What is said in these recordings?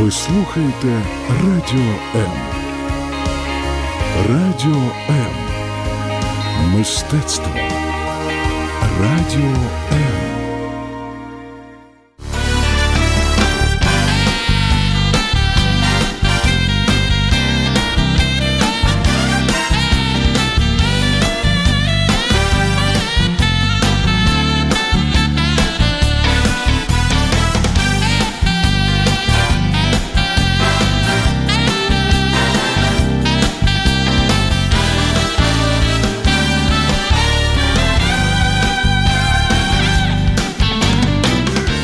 Ви слухаєте Радіо М. Радіо М. Мистецтво. Радіо М.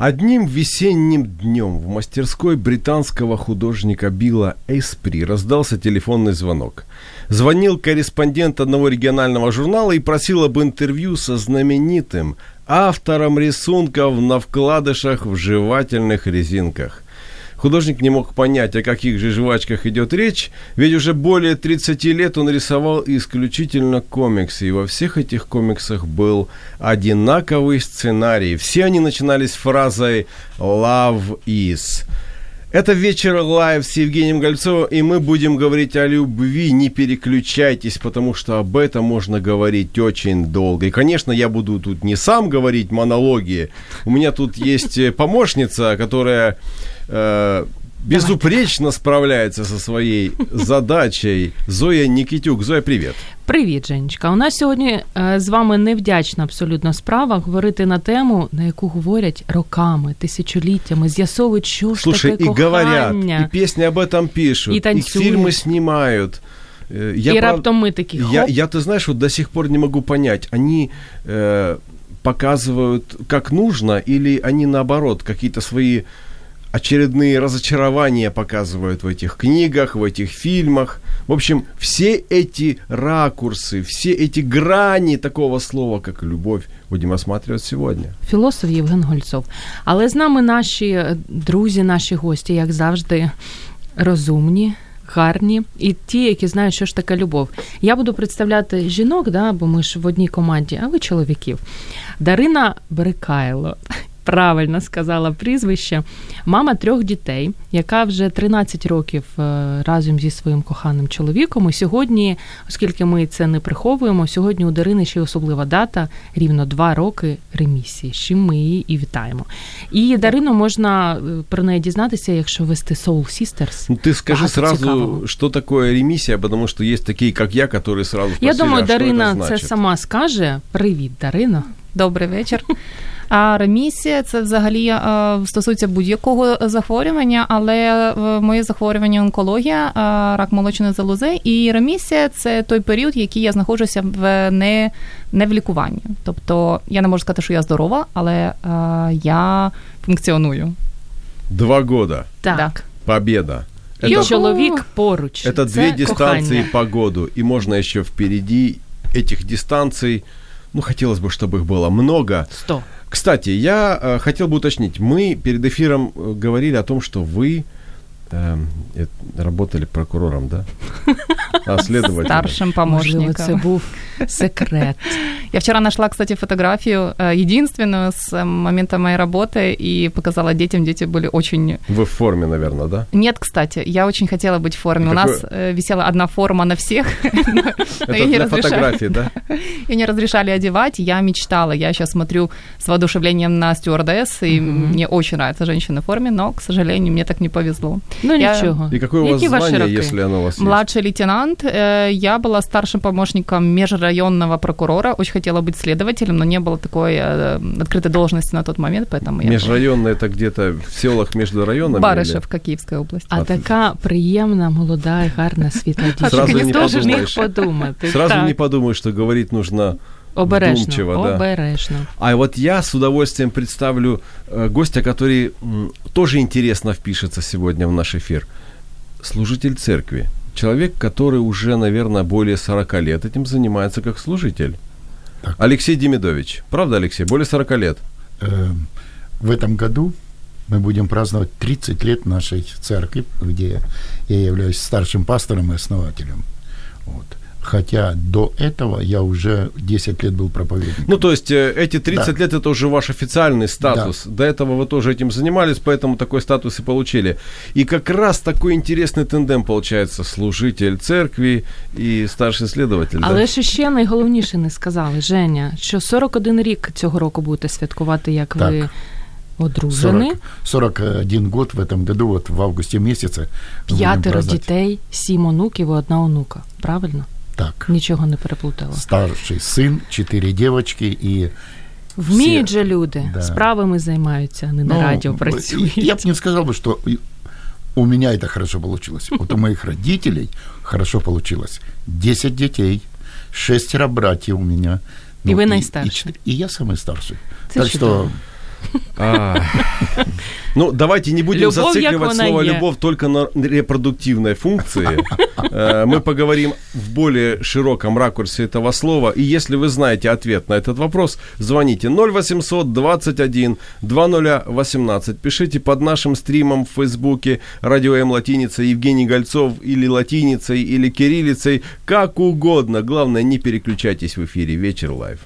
Одним весенним днем в мастерской британского художника Билла Эйспри раздался телефонный звонок. Звонил корреспондент одного регионального журнала и просил об интервью со знаменитым автором рисунков на вкладышах в жевательных резинках. Художник не мог понять, о каких же жвачках идет речь, ведь уже более 30 лет он рисовал исключительно комиксы, и во всех этих комиксах был одинаковый сценарий. Все они начинались фразой «Love is». Это вечер live с Евгением Гольцовым, и мы будем говорить о любви. Не переключайтесь, потому что об этом можно говорить очень долго. И, конечно, я буду тут не сам говорить монологи. У меня тут есть э, помощница, которая э, безупречно справляется со своей задачей. Зоя Никитюк. Зоя, привет. Привіт, Женечка. У нас сьогодні е, з вами невдячна абсолютно справа говорити на тему, на яку говорять роками, тисячоліттями, з'ясовують, що ж Слушай, таке и кохання. говорят, и песни об этом пишут, И и, танцуют. фильмы снимают. Э, Я І прав- раптом ми такі, Я, хоп, я, ты знаешь, вот до сих пор не могу понять, они э, показывают как нужно или они наоборот какие-то свои очередные разочарования показывают в этих книгах, в этих фильмах. В общем, все эти ракурсы, все эти грани такого слова, как любовь, будем осматривать сегодня. філософ Євген Гольцов. Але з нами наші е, друзі, наші гості, як завжди, розумні. Гарні і ті, які знають, що ж таке любов. Я буду представляти жінок, да, бо ми ж в одній команді, а ви чоловіків. Дарина Брикайло. Правильно сказала прізвище. Мама трьох дітей, яка вже 13 років е, разом зі своїм коханим чоловіком. І сьогодні, оскільки ми це не приховуємо, сьогодні у Дарини ще й особлива дата рівно два роки ремісії. з чим ми її і вітаємо. І Дарину можна е, про неї дізнатися, якщо вести Soul Sisters. Ну, ты скажи Багато сразу, цікавого. что такое ремиссия, потому что есть такие, как я, которые сразу спросили, Я думаю, а что Дарина это це значит? сама скаже. Привіт, Дарина. Добрий вечір. А ремісія це взагалі е, стосується будь-якого захворювання, але е, моє захворювання онкологія, е, рак молочної залози, і ремісія це той період, який я знаходжуся в не, не в лікуванні. Тобто я не можу сказати, що я здорова, але е, я функціоную. Два года. Так. Да. Победа. І Это, чоловік поруч. это две Це дистанции кохання. по году. И можно еще впереди этих дистанций, ну, хотелось бы, чтобы их было много. Сто. Кстати, я э, хотел бы уточнить. Мы перед эфиром э, говорили о том, что вы э, работали прокурором, да? А следователем. Старшим помощником. це був секрет. Я вчера нашла, кстати, фотографию э, единственную с э, момента моей работы и показала детям. Дети были очень... Вы в форме, наверное, да? Нет, кстати, я очень хотела быть в форме. И У какой- нас э, висела одна форма на всех, Это для разрешали- фотографии, да? ее не разрешали одевать. Я мечтала. Я сейчас смотрю с воодушевлением на стюардесс, и мне очень нравятся женщины в форме, но, к сожалению, мне так не повезло. Ну Я- нічого. И какое у вас Які ваші звание, роки? если оно у вас есть? Младший лейтенант. э, Я была старшим помощником межрайонного прокурора. Очень хотела быть следователем, но не было такой э, открытой должности на тот момент, поэтому я... Межрайонное это где-то в селах между районами? Барышевка, Киевская область. А така приємна, молода, і гарна світла дівчинка. Сразу не Хто ж міг подумаєш. подумати? или- Сразу Так. не подумаешь, что говорить нужно Обережно, вдумчиво, да. обережно. А вот я с удовольствием представлю э, гостя, который тоже интересно впишется сегодня в наш эфир. Служитель церкви. Человек, который уже, наверное, более 40 лет этим занимается как служитель. Так. Алексей Демидович. Правда, Алексей? Более 40 лет. Э, В этом году мы будем праздновать 30 лет нашей церкви, где я являюсь старшим пастором и основателем. Вот Хотя до этого я уже 10 лет был проповедником. Ну, то есть э, эти 30 Да. лет это уже ваш официальный статус. До этого вы тоже этим занимались, поэтому такой статус и получили. И как раз такой интересный тендем получается служитель церкви и старший следователь. да? Але ж ще найголовніше не сказали, Женя, що 41 рік цього року будете святкувати, як ви Так. одружені. 40, 41 год в этом году, вот в августе месяце. мы будем П'ятеро праздновать. дітей, сім онуків і одна онука. Правильно? Так. Нічого не переплутала. Старший сын, четыре девочки и Вміють Всі- же люди, да. справами займаються, а не на Ну, радіо и- працюють. Я бы не сказал бы, что и у меня это хорошо получилось. Вот у моих родителей хорошо получилось. Десять детей, шестеро братьев у меня. И вы и, наистарший. и, и я самый старший. Это так чудово. что А. Ну, давайте не будем зацикливать слово. «любовь» только на репродуктивной функции. Э, Мы поговорим в более широком ракурсе этого слова. И если вы знаете ответ на этот вопрос, звоните 0800 21 2018. Пишите под нашим стримом в Фейсбуке «Радио М латиница» Евгений Гольцов или латиницей, или кириллицей, как угодно. Главное, не переключайтесь в эфире «Вечер live».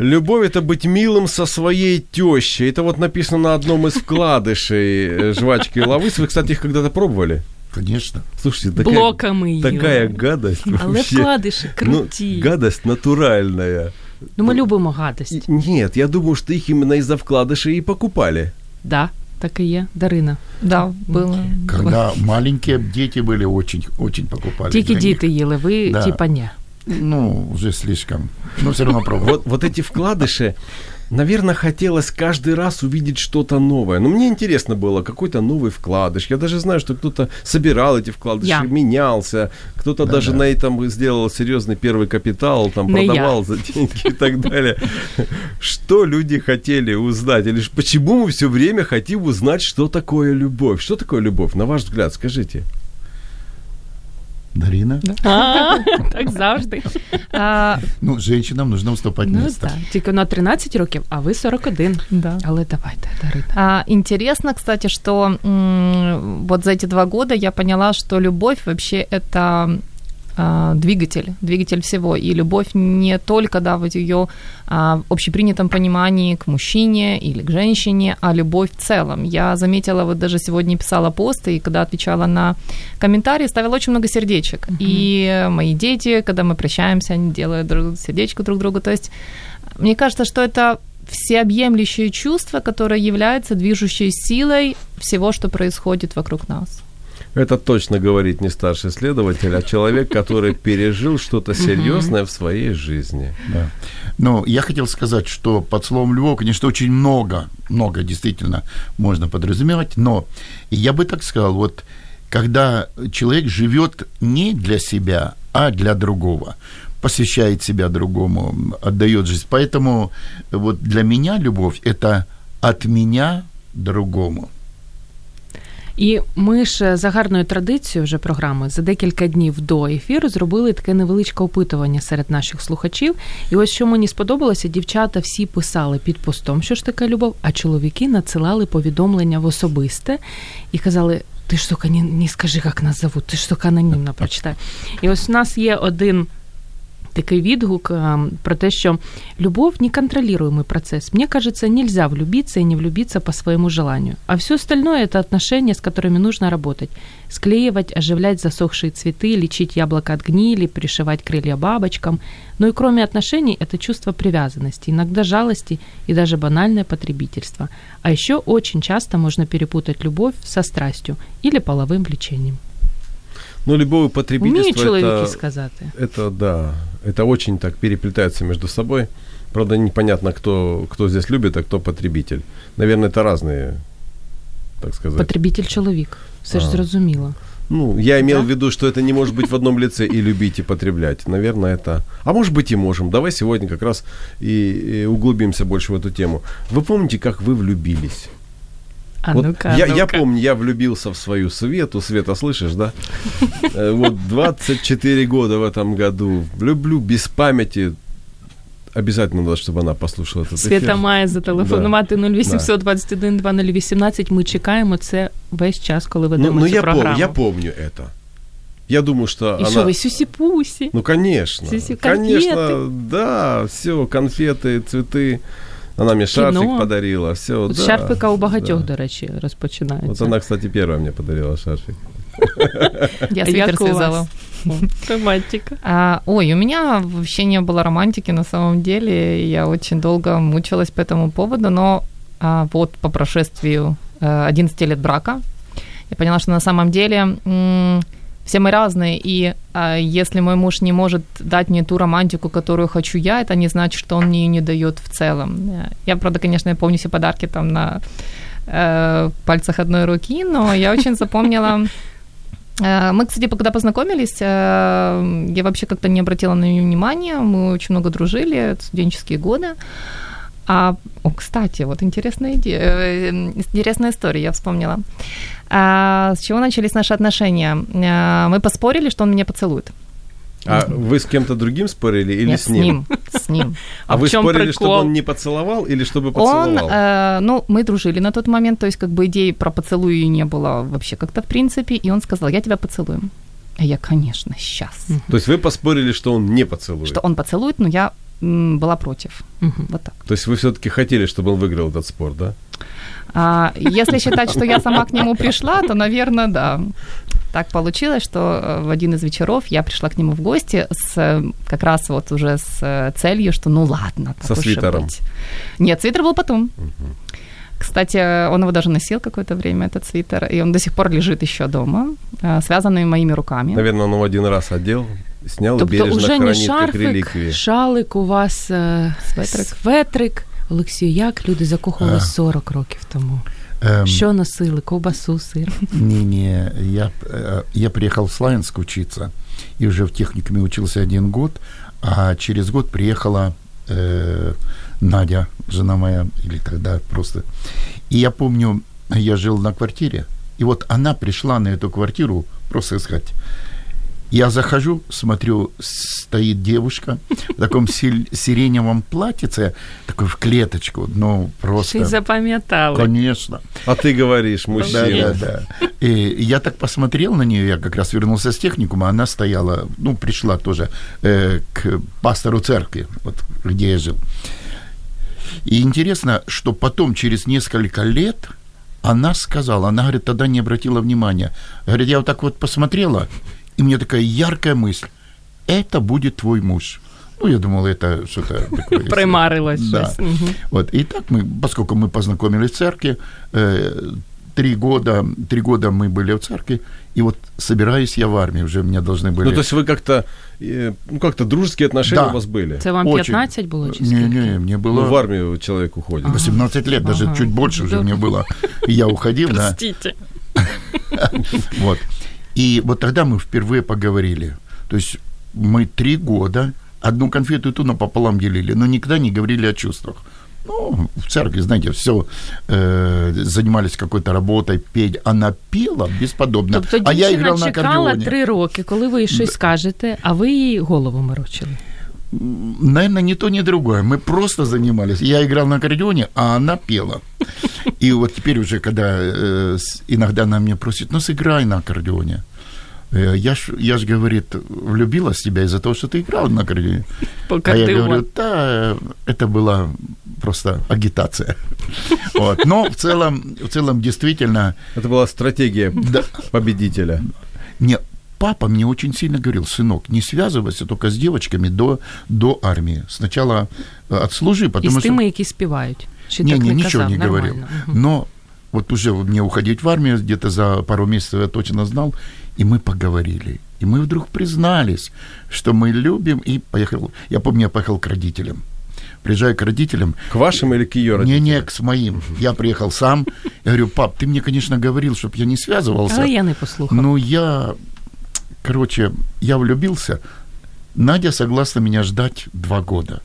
Любовь это быть милым со своей тещей. Это вот написано на одном из вкладышей э, жвачки Лавыс. Вы, кстати, их когда-то пробовали? Конечно. Слушайте, такая, Блоками їли. такая гадость Але вообще. вкладиші Ну, круті. гадость натуральная. Ну, ми любимо гадость. И- Нет, я думаю, что их именно из-за вкладышей и покупали. Да, так і є. Дарина. Да, было. Когда маленькие дети были, очень, очень покупали. Тільки для них. діти їли, ви Да. типа ні. Ну, уже слишком. Но все равно пробовал. Вот, вот эти вкладыши, наверное, хотелось каждый раз увидеть что-то новое. Но мне интересно было, какой-то новый вкладыш. Я даже знаю, что кто-то собирал эти вкладыши, Я. менялся. Кто-то даже на этом сделал серьезный первый капитал, там Не продавал я. за деньги и так далее. Что люди хотели узнать? Или почему мы все время хотим узнать, что такое любовь? Что такое любовь, на ваш взгляд, скажите? Дарина? Так завжди. А, Ну, женщинам нужно уступать Ну место. так. Тільки на 13 років, а ви 41. да. Але давайте, Дарина. А, интересно, кстати, что м, вот за эти два года я поняла, что любовь вообще это а, двигатель, двигатель всего. И любовь не только, да, вот ее а, в общепринятом понимании к мужчине или к женщине, а любовь в целом. Я заметила, вот даже сегодня писала посты, и когда отвечала на комментарии, ставила очень много сердечек. И мои дети, когда мы прощаемся, они делают друг, сердечко друг другу. То есть мне кажется, что это всеобъемлющее чувство, которое является движущей силой всего, что происходит вокруг нас. Это точно говорит не старший следователь, а человек, который пережил что-то серьезное в своей жизни. Да. Но я хотел сказать, что под словом «любовь», конечно, очень много, много действительно можно подразумевать, но я бы так сказал, вот когда человек живет не для себя, а для другого, посвящает себя другому, отдает жизнь. Поэтому вот для меня любовь – это от меня другому. І ми ж за гарною традицією вже програми за декілька днів до ефіру зробили таке невеличке опитування серед наших слухачів. І ось що мені сподобалося, дівчата всі писали під постом, що ж таке любов, а чоловіки надсилали повідомлення в особисте і казали. Ти ж сука, не, не скажи, як нас зовут, ти ж сука анонімно прочитай. І ось у нас є один такий відгук е, про те, що любов неконтролируемый процесс. Мне кажется, нельзя влюбиться и не влюбиться по своему желанию. А все остальное это отношения, с которыми нужно работать. Склеивать, оживлять засохшие цветы, лечить яблоко от гнили, пришивать крылья бабочкам. Но и кроме отношений это чувство привязанности, иногда жалости и даже банальное потребительство. А еще очень часто можно перепутать любовь со страстью или половым влечением. Ну, любое потребительство... Вміють чоловіки это, сказати. это, да, это очень так переплетается между собой. Правда, непонятно, кто, кто здесь любит, а кто потребитель. Наверное, это разные, так сказать. Потребитель чоловік. Все А. зрозуміло. Ну, я имел Да? в виду, что это не может быть в одном лице и любить, и потреблять. Наверное, это... А может быть и можем. Давай сегодня как раз и, и углубимся больше в эту тему. Вы помните, как вы влюбились? А Вот ну-ка, я, я ну-ка. помню, я влюбился в свою Свету. Света, слышишь, да? Э, Вот 24 года в этом году. Люблю без памяти. Обязательно надо, чтобы она послушала этот Свята эфир. має зателефонувати 0800 21 2018. Ми чекаємо це весь час, коли Ну, ведемо ну цю я, програму. помню, я помню это. Я думаю, что І она... що ви сюсі-пусі? Ну, конечно. Сиси- Конечно, конфеты. да, все, конфеты, цветы. Она мне шарфик Кино. подарила, все, От да. шарфика у багатьох, да. до речі, розпочинається. Вот она, кстати, первая мне подарила шарфик. Я А свитер связала. Романтика. А, ой, у меня вообще не было романтики на самом деле. Я очень долго мучилась по этому поводу, но а, вот по прошествию а, 11 лет брака я поняла, что на самом деле м, все мы разные, и а, если мой муж не может дать мне ту романтику, которую хочу я, это не значит, что он мне ее не дает в целом. Э, Я, правда, конечно, я помню все подарки там на э, пальцах одной руки, но я очень запомнила Э, Мы, кстати, когда познакомились, э, я вообще как-то не обратила на нее внимания. Мы очень много дружили, студенческие годы. А, о, кстати, вот интересная идея, э, интересная история, я вспомнила. А, с чего начались наши отношения? А, Мы поспорили, что он меня поцелует. А вы с кем-то другим спорили или Нет, с ним? С ним. А, А вы спорили, прикол? чтобы он не поцеловал или чтобы Он, поцеловал? э, ну, мы дружили на тот момент, то есть как бы идеи про поцелуи не было вообще как-то в принципе, и он сказал, я тебя поцелую. А я, конечно, сейчас. То есть вы поспорили, что он не поцелует? Что он поцелует, но я м, была против. Вот так. То есть вы все-таки хотели, чтобы он выиграл этот спор, да? А, если считать, что я сама к нему пришла, то, наверное, да. Так получилось, что э, в один из вечеров я пришла к нему в гости с э, как раз вот уже с э, целью, что ну ладно. так Со уж и свитером. быть. Нет, свитер был потом. Кстати, он его даже носил какое-то время, этот свитер, и он до сих пор лежит еще дома, э, связанный моими руками. Наверное, он его один раз одел, снял и Тобто бережно уже не хранит как шарфик, реликвию. шалик у вас, е, Светрик. светрик. Олексію, як люди закохували А. 40 років тому? Эм, Що носили? Ковбасу, сир? Не-не, я, я приехал в Славянск учиться, и уже в техникуме учился один год, а через год приехала э, Надя, жена моя, или тогда просто. И я помню, я жил на квартире, и вот она пришла на эту квартиру просто сказать, я захожу, смотрю, стоит девушка в таком сиреневом платьице, такой в клеточку, ну просто... Чи запам'ятали? Конечно. А ты говоришь, Да, мужчина. да, да. И я так посмотрел на нее, я как раз вернулся с техникума, она стояла, ну, пришла тоже э, к пастору церкви, вот где я жил. И интересно, что потом, через несколько лет, она сказала, она, говорит, тогда не обратила внимания. Говорит, я вот так вот посмотрела, и мне такая яркая мысль, это будет твой муж. Ну, я думал, это что-то такое. Примарилось Да. Вот. И так мы, поскольку мы познакомились в церкви, э, три года, три года мы были в церкви, и вот собираюсь я в армию, уже меня должны были... Ну, то есть вы как-то, э, ну, как-то дружеские отношения Да. у вас были? Це вам Очень. 15 було чи не, скільки? не, мне было Ну, в армию человек уходит. 18 лет, даже Ага. чуть больше уже мне было. И я уходил, да. Простите. Вот. И вот тогда мы впервые поговорили. То есть мы три года одну конфету и ту напополам делили, но никогда не говорили о чувствах. Ну, в церкви, знаете, все занимались какой-то работой, петь. Она пела бесподобно, Тобто а я дівчина играл на чекала аккордеоне. три роки, коли ви їй щось скажете, а ви їй голову морочили. Наверное, ни то, ни другое. Мы просто занимались. Я играл на аккордеоне, а она пела. И вот теперь уже, когда э, с- иногда она меня просит, ну, сыграй на аккордеоне. Э, Я ж, я ж, говорит, влюбилась в тебя из-за того, что ты играл на аккордеоне. А я Покатила. говорю, да, это была просто агитация. Вот. Но в целом, в целом действительно, Это была стратегия да, победителя. мне папа мне очень сильно говорил, сынок, не связывайся только с девочками до, до армии. Сначала э, отслужи, І потому з что... тими, які співають. Чи не, не, не ничего не говорил. Но вот уже мне уходить в армию, где-то за пару месяцев я точно знал, и мы поговорили. И мы вдруг признались, что мы любим, и поехал. Я помню, я поехал к родителям. Приезжаю к родителям. К вашим или к ее родителям? Не-не, к моим. Я приехал сам. Я говорю, пап, ты мне, конечно, говорил, чтобы я не связывался. Але я не. Ну, я, короче, я влюбился. Надя согласна меня ждать два года.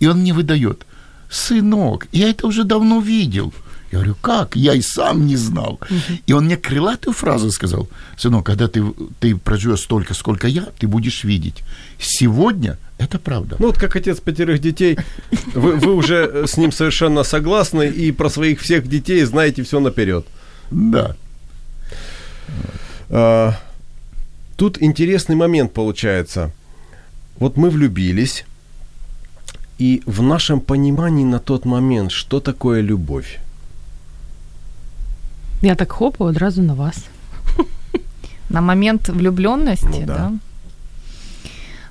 И он мне выдает, сынок, я это уже давно видел. Я говорю, как? Я и сам не знал. И он мне крылатую фразу сказал, сынок, когда ты, ты проживешь столько, сколько я, ты будешь видеть. Сегодня это правда. Ну, вот как отец пятерых детей, вы, вы уже с ним совершенно согласны и про своих всех детей знаете все наперед. Да. А, Тут интересный момент получается. Вот мы влюбились, и в нашем понимании на тот момент, что такое любовь? Я так хопу одразу на вас. На момент влюбленности, Ну да. да.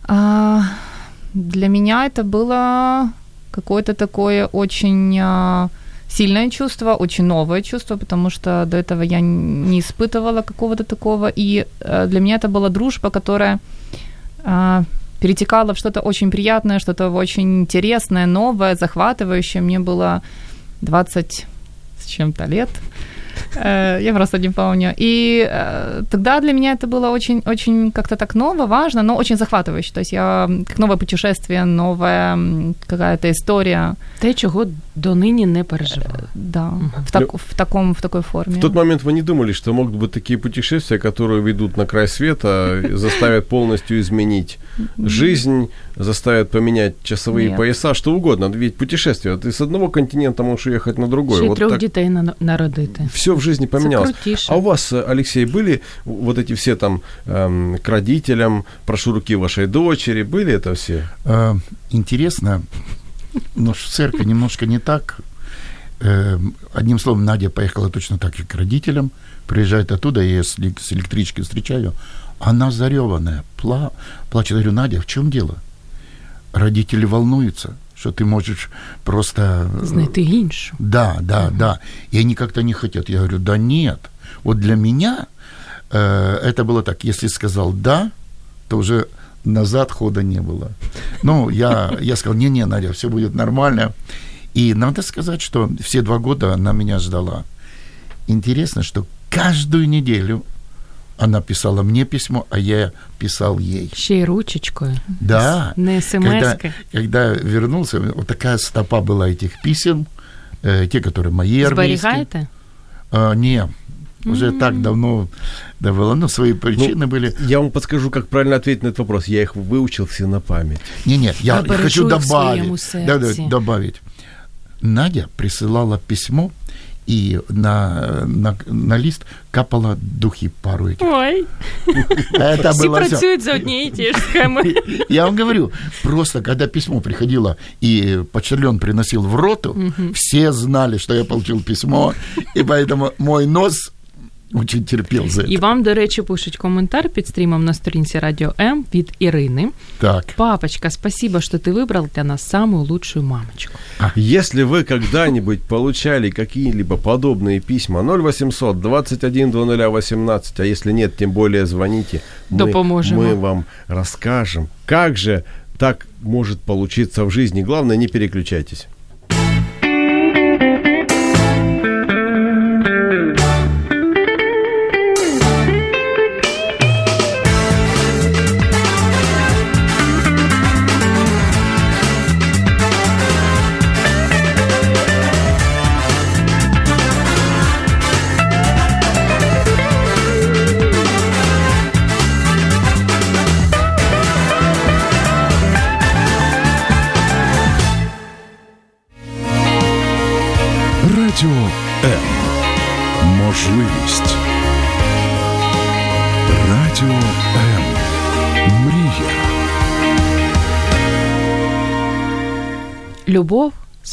А, для меня это было какое-то такое очень а, сильное чувство, очень новое чувство, потому что до этого я не испытывала какого-то такого. И э, для меня это была дружба, которая а, перетекала в что-то очень приятное, что-то очень интересное, новое, захватывающее. Мне было 20 с чем-то лет. Э, Я просто не помню. И э, тогда для меня это было очень, очень как-то так ново, важно, но очень захватывающе. То есть я как новое путешествие, новая какая-то история. Те, чого донині не переживали. Да, в, так, в, таком, в такой форме. В тот момент вы не думали, что могут быть такие путешествия, которые ведут на край света, заставят полностью изменить жизнь, заставят поменять часовые Нет. пояса, что угодно. Ведь путешествие, ты с одного континента можешь уехать на другой. Ще й Вот трьох так дітей на- народити. все в жизни поменялось. крутіше. А у вас, э, Алексей, были вот эти все там эм, к родителям, прошу руки вашей дочери, были это все? Э, интересно, но в церкви немножко не так. Э, одним словом, Надя поехала точно так же к родителям, приезжает оттуда, я ее с, элек- с электрички встречаю, она зареванная, пла, плачет. Я говорю, Надя, в чем дело? Родители волнуются, что ты можешь просто... э, Знайти іншу. Да, да, да. И они как-то не хотят. Я говорю, да нет. Вот для меня э, это было так. Если сказал да, то уже назад хода не было. Ну, я, я сказал, не-не, Надя, все будет нормально. И надо сказать, что все два года она меня ждала. Интересно, что каждую неделю она писала мне письмо, а я писал ей. Ще й ручечкою. Да. Не Когда, смс-ки. когда вернулся, вот такая стопа была этих писем, э, те, которые мои армейские. Зберігаєте? А, не, уже так давно да, было. Ну, свои причины были. Я вам подскажу, как правильно ответить на этот вопрос. Я их выучил все на память. Не, нет, я Я бережу хочу их в своем добавить. сердце. Да, да, добавить. Надя присылала письмо, и на, на, на лист капала духи пару этих. Ой, Это всі было всё. працюють за однією і ті ж схеми. Я вам говорю, просто когда письмо приходило, и почтальон приносил в роту, все знали, что я получил письмо, и поэтому мой нос очень терпел за это. І вам, до речі, пишуть коментар під стрімом на сторінці Радіо М від Ірини. Так. Папочка, спасибо, что ты выбрал для нас самую лучшую мамочку. Если вы когда-нибудь получали какие-либо подобные письма, 0800 21 2018, а если нет, тем более звоните. Мы, Допоможем. мы вам расскажем, как же так может получиться в жизни. Главное, не переключайтесь.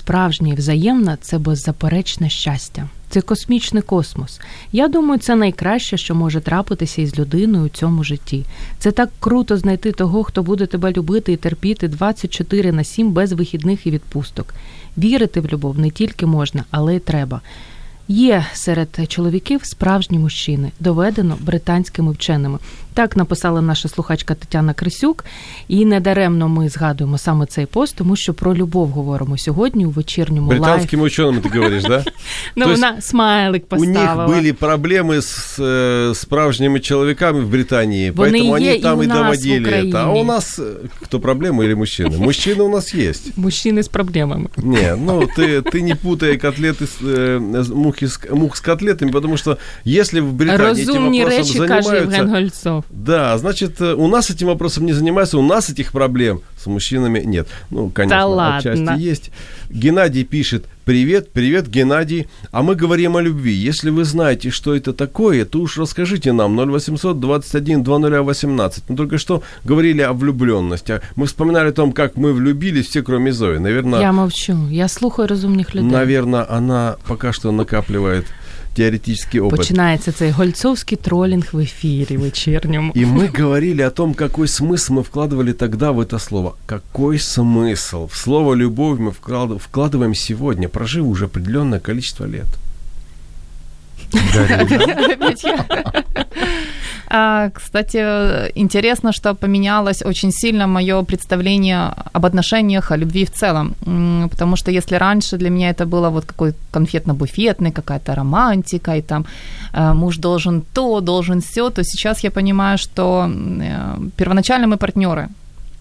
Любов справжня і взаємна це беззаперечне щастя. Це космічний космос. Я думаю, це найкраще, що може трапитися із людиною у цьому житті. Це так круто знайти того, хто буде тебе любити і терпіти 24 на 7 без вихідних і відпусток. Вірити в любов не тільки можна, але й треба. Є серед чоловіків справжні мужчини, доведено британськими вченими. Так написала наша слухачка Тетяна Крисюк, і недаремно ми згадуємо саме цей пост, тому що про любов говоримо сьогодні у вечірньому лайф. Британским ученым ты говоришь, да? Ну, То есть вона смайлик У них поставила. были проблемы с э, справжніми чоловіками в Британії, Вони поэтому є они і там у и нас в доводили это. А у Україні. нас э, кто проблемы или мужчины? Мужчины у нас есть. Мужчини з проблемами. Не, ну ты, ты не путай котлеты с, э, с- мухи с, мух с котлетами, потому что если в Британии этим Розумні вопросом речі каже занимаются... Євген Гольцов. Да, значит, э, у нас этим вопросом не занимаются, у нас этих проблем с мужчинами нет. Ну, конечно, Да ладно. отчасти есть. Геннадий пишет, привет, привет, Геннадий. А мы говорим о любви. Если вы знаете, что это такое, то уж расскажите нам 0800 21 2018. Мы только что говорили о влюбленности. Мы вспоминали о том, как мы влюбились все, кроме Зои. Наверное, Я мовчу. Я слухаю розумних людей. наверное, она пока что накапливает теоретический опыт. Починається цей гольцовський тролінг в ефірі вечірньому. И мы говорили о том, какой смысл мы вкладывали тогда в это слово. Какой смысл? В слово «любовь» мы вклад- вкладываем сегодня, прожив уже определенное количество лет. Опять я. А, Кстати, интересно, что поменялось очень сильно мое представление об отношениях, о любви в целом. Потому что если раньше для меня это было вот какой конфетно-буфетный, какая-то романтика, и там э, муж должен то, должен все, то сейчас я понимаю, что э, первоначально мы партнеры.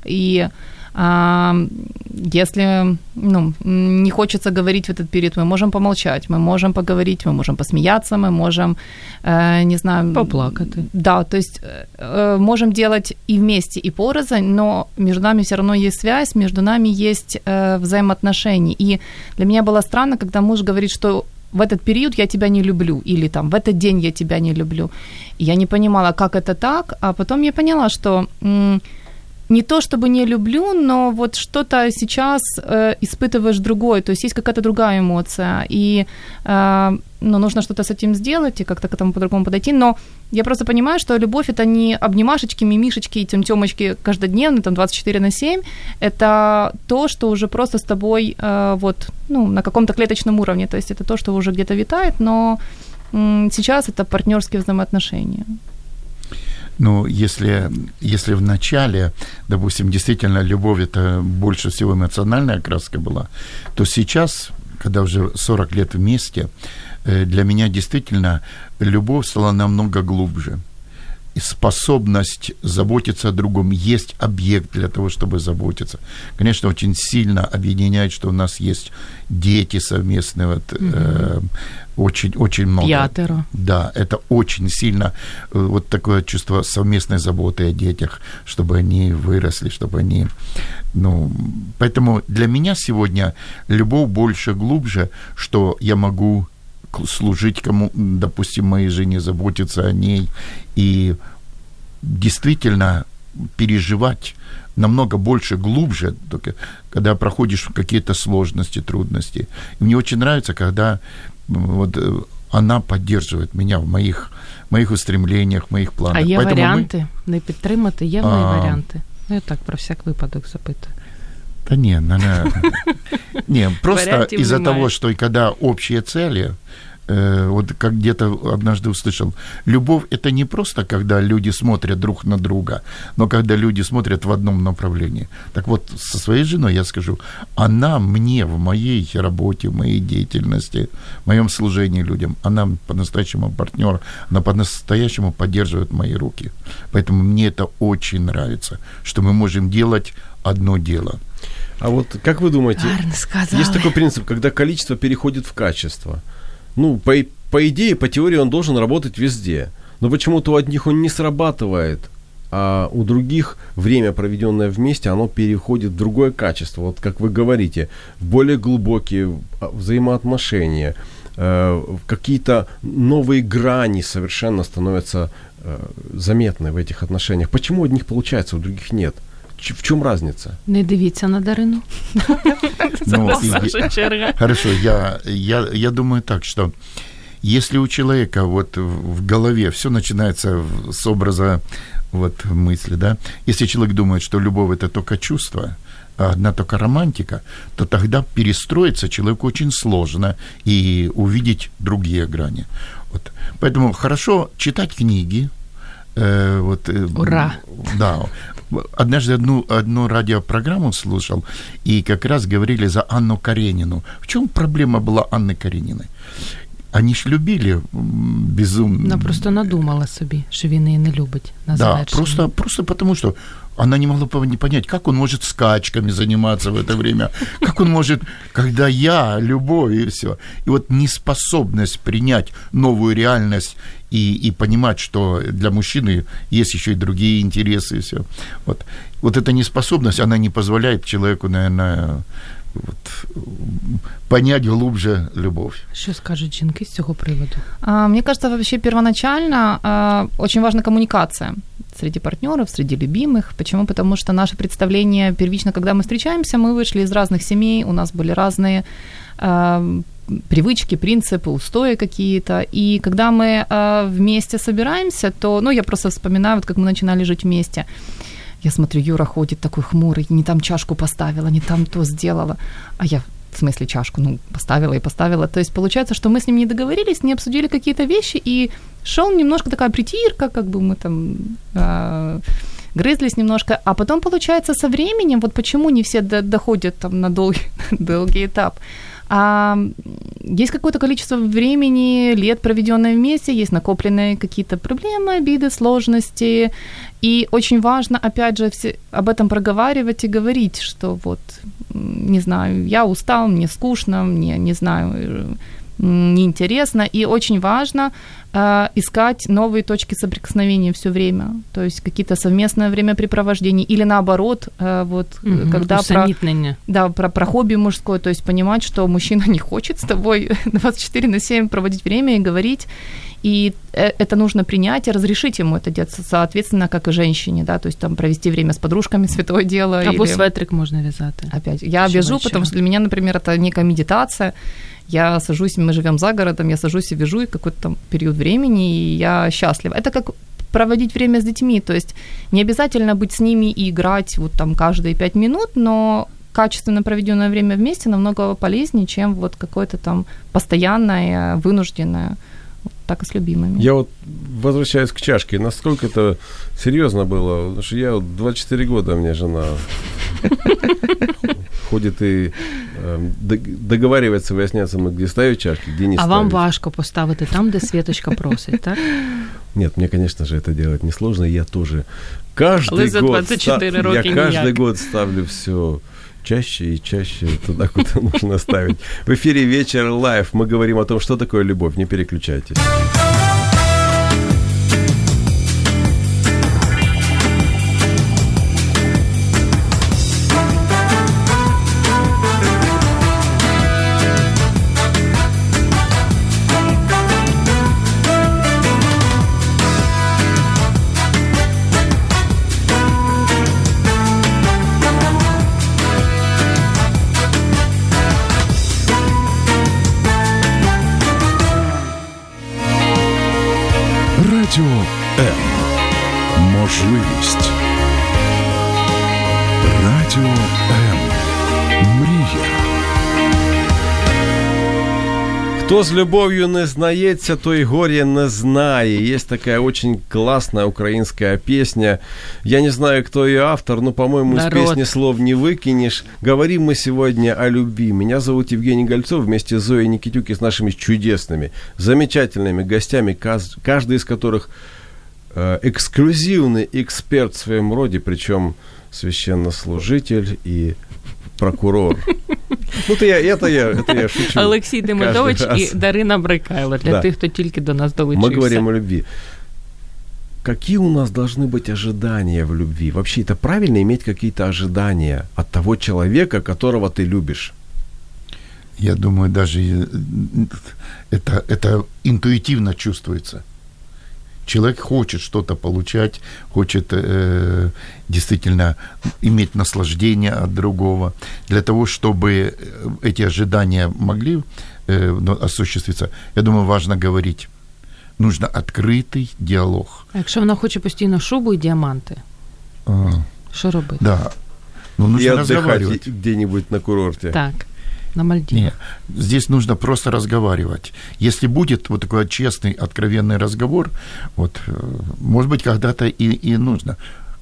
И а, если ну, не хочется говорить в этот период, мы можем помолчать, мы можем поговорить, мы можем посмеяться, мы можем, э, не знаю... Поплакати. Да, то есть э, э, можем делать и вместе, и порознь, но между нами все равно есть связь, между нами есть взаимоотношения. И для меня было странно, когда муж говорит, что в этот период я тебя не люблю, или там в этот день я тебя не люблю. И я не понимала, как это так, а потом я поняла, что м, не то чтобы не люблю, но вот что-то сейчас э, испытываешь другое, то есть есть какая-то другая эмоция, и э, ну, нужно что-то с этим сделать и как-то к этому по-другому подойти, но я просто понимаю, что любовь это не обнимашечки, мимишечки и тем-темочки каждодневно, там 24 на 7, это то, что уже просто с тобой э, вот, ну, на каком-то клеточном уровне, то есть это то, что уже где-то витает, но м, сейчас это партнерские взаимоотношения. Ну, если, если в начале, допустим, действительно любовь это больше всего эмоциональная окраска была, то сейчас, когда уже 40 лет вместе, э, для меня действительно любовь стала намного глубже. Способность заботиться о другом, есть объект для того, чтобы заботиться. Конечно, очень сильно объединяет, что у нас есть дети совместные, вот, э, очень, очень много. П'ятеро. Да, это очень сильно э, вот такое чувство совместной заботы о детях, чтобы они выросли, чтобы они, ну, поэтому для меня сегодня любовь больше глубже, что я могу служить кому, м, допустим, моей жене, заботиться о ней и действительно переживать намного больше, глубже, только когда проходишь какие-то сложности, трудности. И мне очень нравится, когда м, вот э, она поддерживает меня в моих, моих устремлениях, в моих планах. А є Поэтому мы- варіанти не підтримати, є в неї А. варіанти. Ну, я так про всяк випадок запитую. Да не, она... Не, просто из-за того, что и когда общие цели, э, вот как где-то однажды услышал, любовь это не просто, когда люди смотрят друг на друга, но когда люди смотрят в одном направлении. Так вот, со своей женой я скажу, она мне в моей работе, в моей деятельности, в моем служении людям, она по-настоящему партнер, она по-настоящему поддерживает мои руки. Поэтому мне это очень нравится, что мы можем делать одно дело. А вот как вы думаете, есть такой принцип, когда количество переходит в качество? Ну, по, по идее, по теории он должен работать везде. Но почему-то у одних он не срабатывает, а у других время, проведенное вместе, оно переходит в другое качество. Вот как вы говорите, в более глубокие а, взаимоотношения, э, какие-то новые грани совершенно становятся э, заметны в этих отношениях. Почему у одних получается, у других нет? В чем разница? Не дивіться на Дарину. Ну, черга. Хорошо, я, я, я думаю так, что если у человека вот в голове все начинается с образа вот мысли, да, если человек думает, что любовь это только чувство, а одна только романтика, то тогда перестроиться человеку очень сложно и увидеть другие грани. Вот. Поэтому хорошо читать книги. э, вот, э, Ура! Да Однажды одну, одну радиопрограмму слушал, и как раз говорили за Анну Каренину. В чем проблема была Анны Карениной? Они ж любили м, безумно. Вона просто надумала собі, що він її не любить на Да, завершення. просто, просто потому что она не могла пон- понять, как он может скачками заниматься в это время, как он может, когда я, любовь и все. И вот неспособность принять новую реальность и, и понимать, что для мужчины есть еще и другие интересы и все. Вот, вот эта неспособность, она не позволяет человеку, наверное, вот, м, понять глубже любовь. Що скажуть жінки з цього приводу? А, Мне кажется, вообще первоначально а, очень важна коммуникация среди партнеров, среди любимых. Почему? Потому что наше представление первично, когда мы встречаемся, мы вышли из разных семей, у нас были разные а, привычки, принципы, устои какие-то. И когда мы а, вместе собираемся, то, ну, я просто вспоминаю, вот как мы начинали жить вместе. Я смотрю, Юра ходит такой хмурый, не там чашку поставила, не там то сделала. А я в смысле чашку, ну, поставила и поставила. То есть получается, что мы с ним не договорились, не обсудили какие-то вещи, и шел немножко такая притирка, как бы мы там а, грызлись немножко, а потом, получается, со временем, вот почему не все до- доходят там на долгий, долгий этап, а, есть какое-то количество времени, лет, проведенное вместе, есть накопленные какие-то проблемы, обиды, сложности, и очень важно, опять же, все, об этом проговаривать и говорить, что вот, не знаю, я устал, мне скучно, мне, не знаю, э, неинтересно, и очень важно э, искать новые точки соприкосновения все время, то есть какие-то совместное времяпрепровождения, или наоборот, э, вот, Мгм. когда про, да, про, про хобби мужское, то есть понимать, что мужчина не хочет с тобой 24 на 7 проводить время и говорить, и э, это нужно принять и разрешить ему это делать, соответственно, как и женщине, да, то есть там провести время с подружками, святое дело. Або или- светрик можна в'язати. Опять, я вяжу, потому что для меня, например, это некая медитация. Я сажусь, мы живем за городом, я сажусь и вяжу и какой-то там период времени, и я счастлива. Это как проводить время с детьми, то есть не обязательно быть с ними и играть вот там каждые пять минут, но качественно проведенное время вместе намного полезнее, чем вот какое-то там постоянное, вынужденное, так и с любимыми. Я вот возвращаюсь к чашке. Насколько это серьезно было? Потому что я вот 24 года, мне жена ходит и э, дог- договаривается, выясняться, мы где ставить чашки, где не А ставить. вам важко поставити там, де Світочка просить, так? Нет, мне, конечно же, это делать несложно. Я тоже каждый год 24 ста- я каждый год ставлю все чаще и чаще туда, куда нужно ставить. В эфире «Вечер Live» мы говорим о том, что такое любовь. Не переключайтесь. Можливість. Радіо М. Мрія. Кто с любовью не знається, той горе не знає. Есть такая очень классная украинская песня. Я не знаю, кто ее автор, но, по-моему, из Народ. песни слов не выкинешь. Говорим мы сегодня о любви. Меня зовут Евгений Гольцов вместе с Зоей Никитюк и с нашими чудесными, замечательными гостями, каз- каждый из которых э, эксклюзивный эксперт в своем роде, причем священнослужитель и прокурор. Ну, это я, это я, это я шучу. Олексій Демидович Каждый раз. і Дарина Брикайло для Да. тих, хто тільки до нас долучився. Мы говорим о любви. Какие у нас должны быть ожидания в любви? Вообще, это правильно иметь какие-то ожидания от того человека, которого ты любишь? Я думаю, даже э, это, это интуитивно чувствуется. Человек хочет что-то получать, хочет э, действительно иметь наслаждение от другого. Для того, чтобы э, эти ожидания могли э, ну, осуществиться, я думаю, важно говорить. Нужно открытий діалог. А якщо вона хоче постійно шубу і діаманти, А, що робити? да. Ну, И нужно отдыхать разговаривать. где-нибудь на курорте. Так, на Мальдівах. Не, здесь нужно просто разговаривать. Если будет вот такой честный, откровенный разговор, вот, э, может быть, когда-то и, и нужно.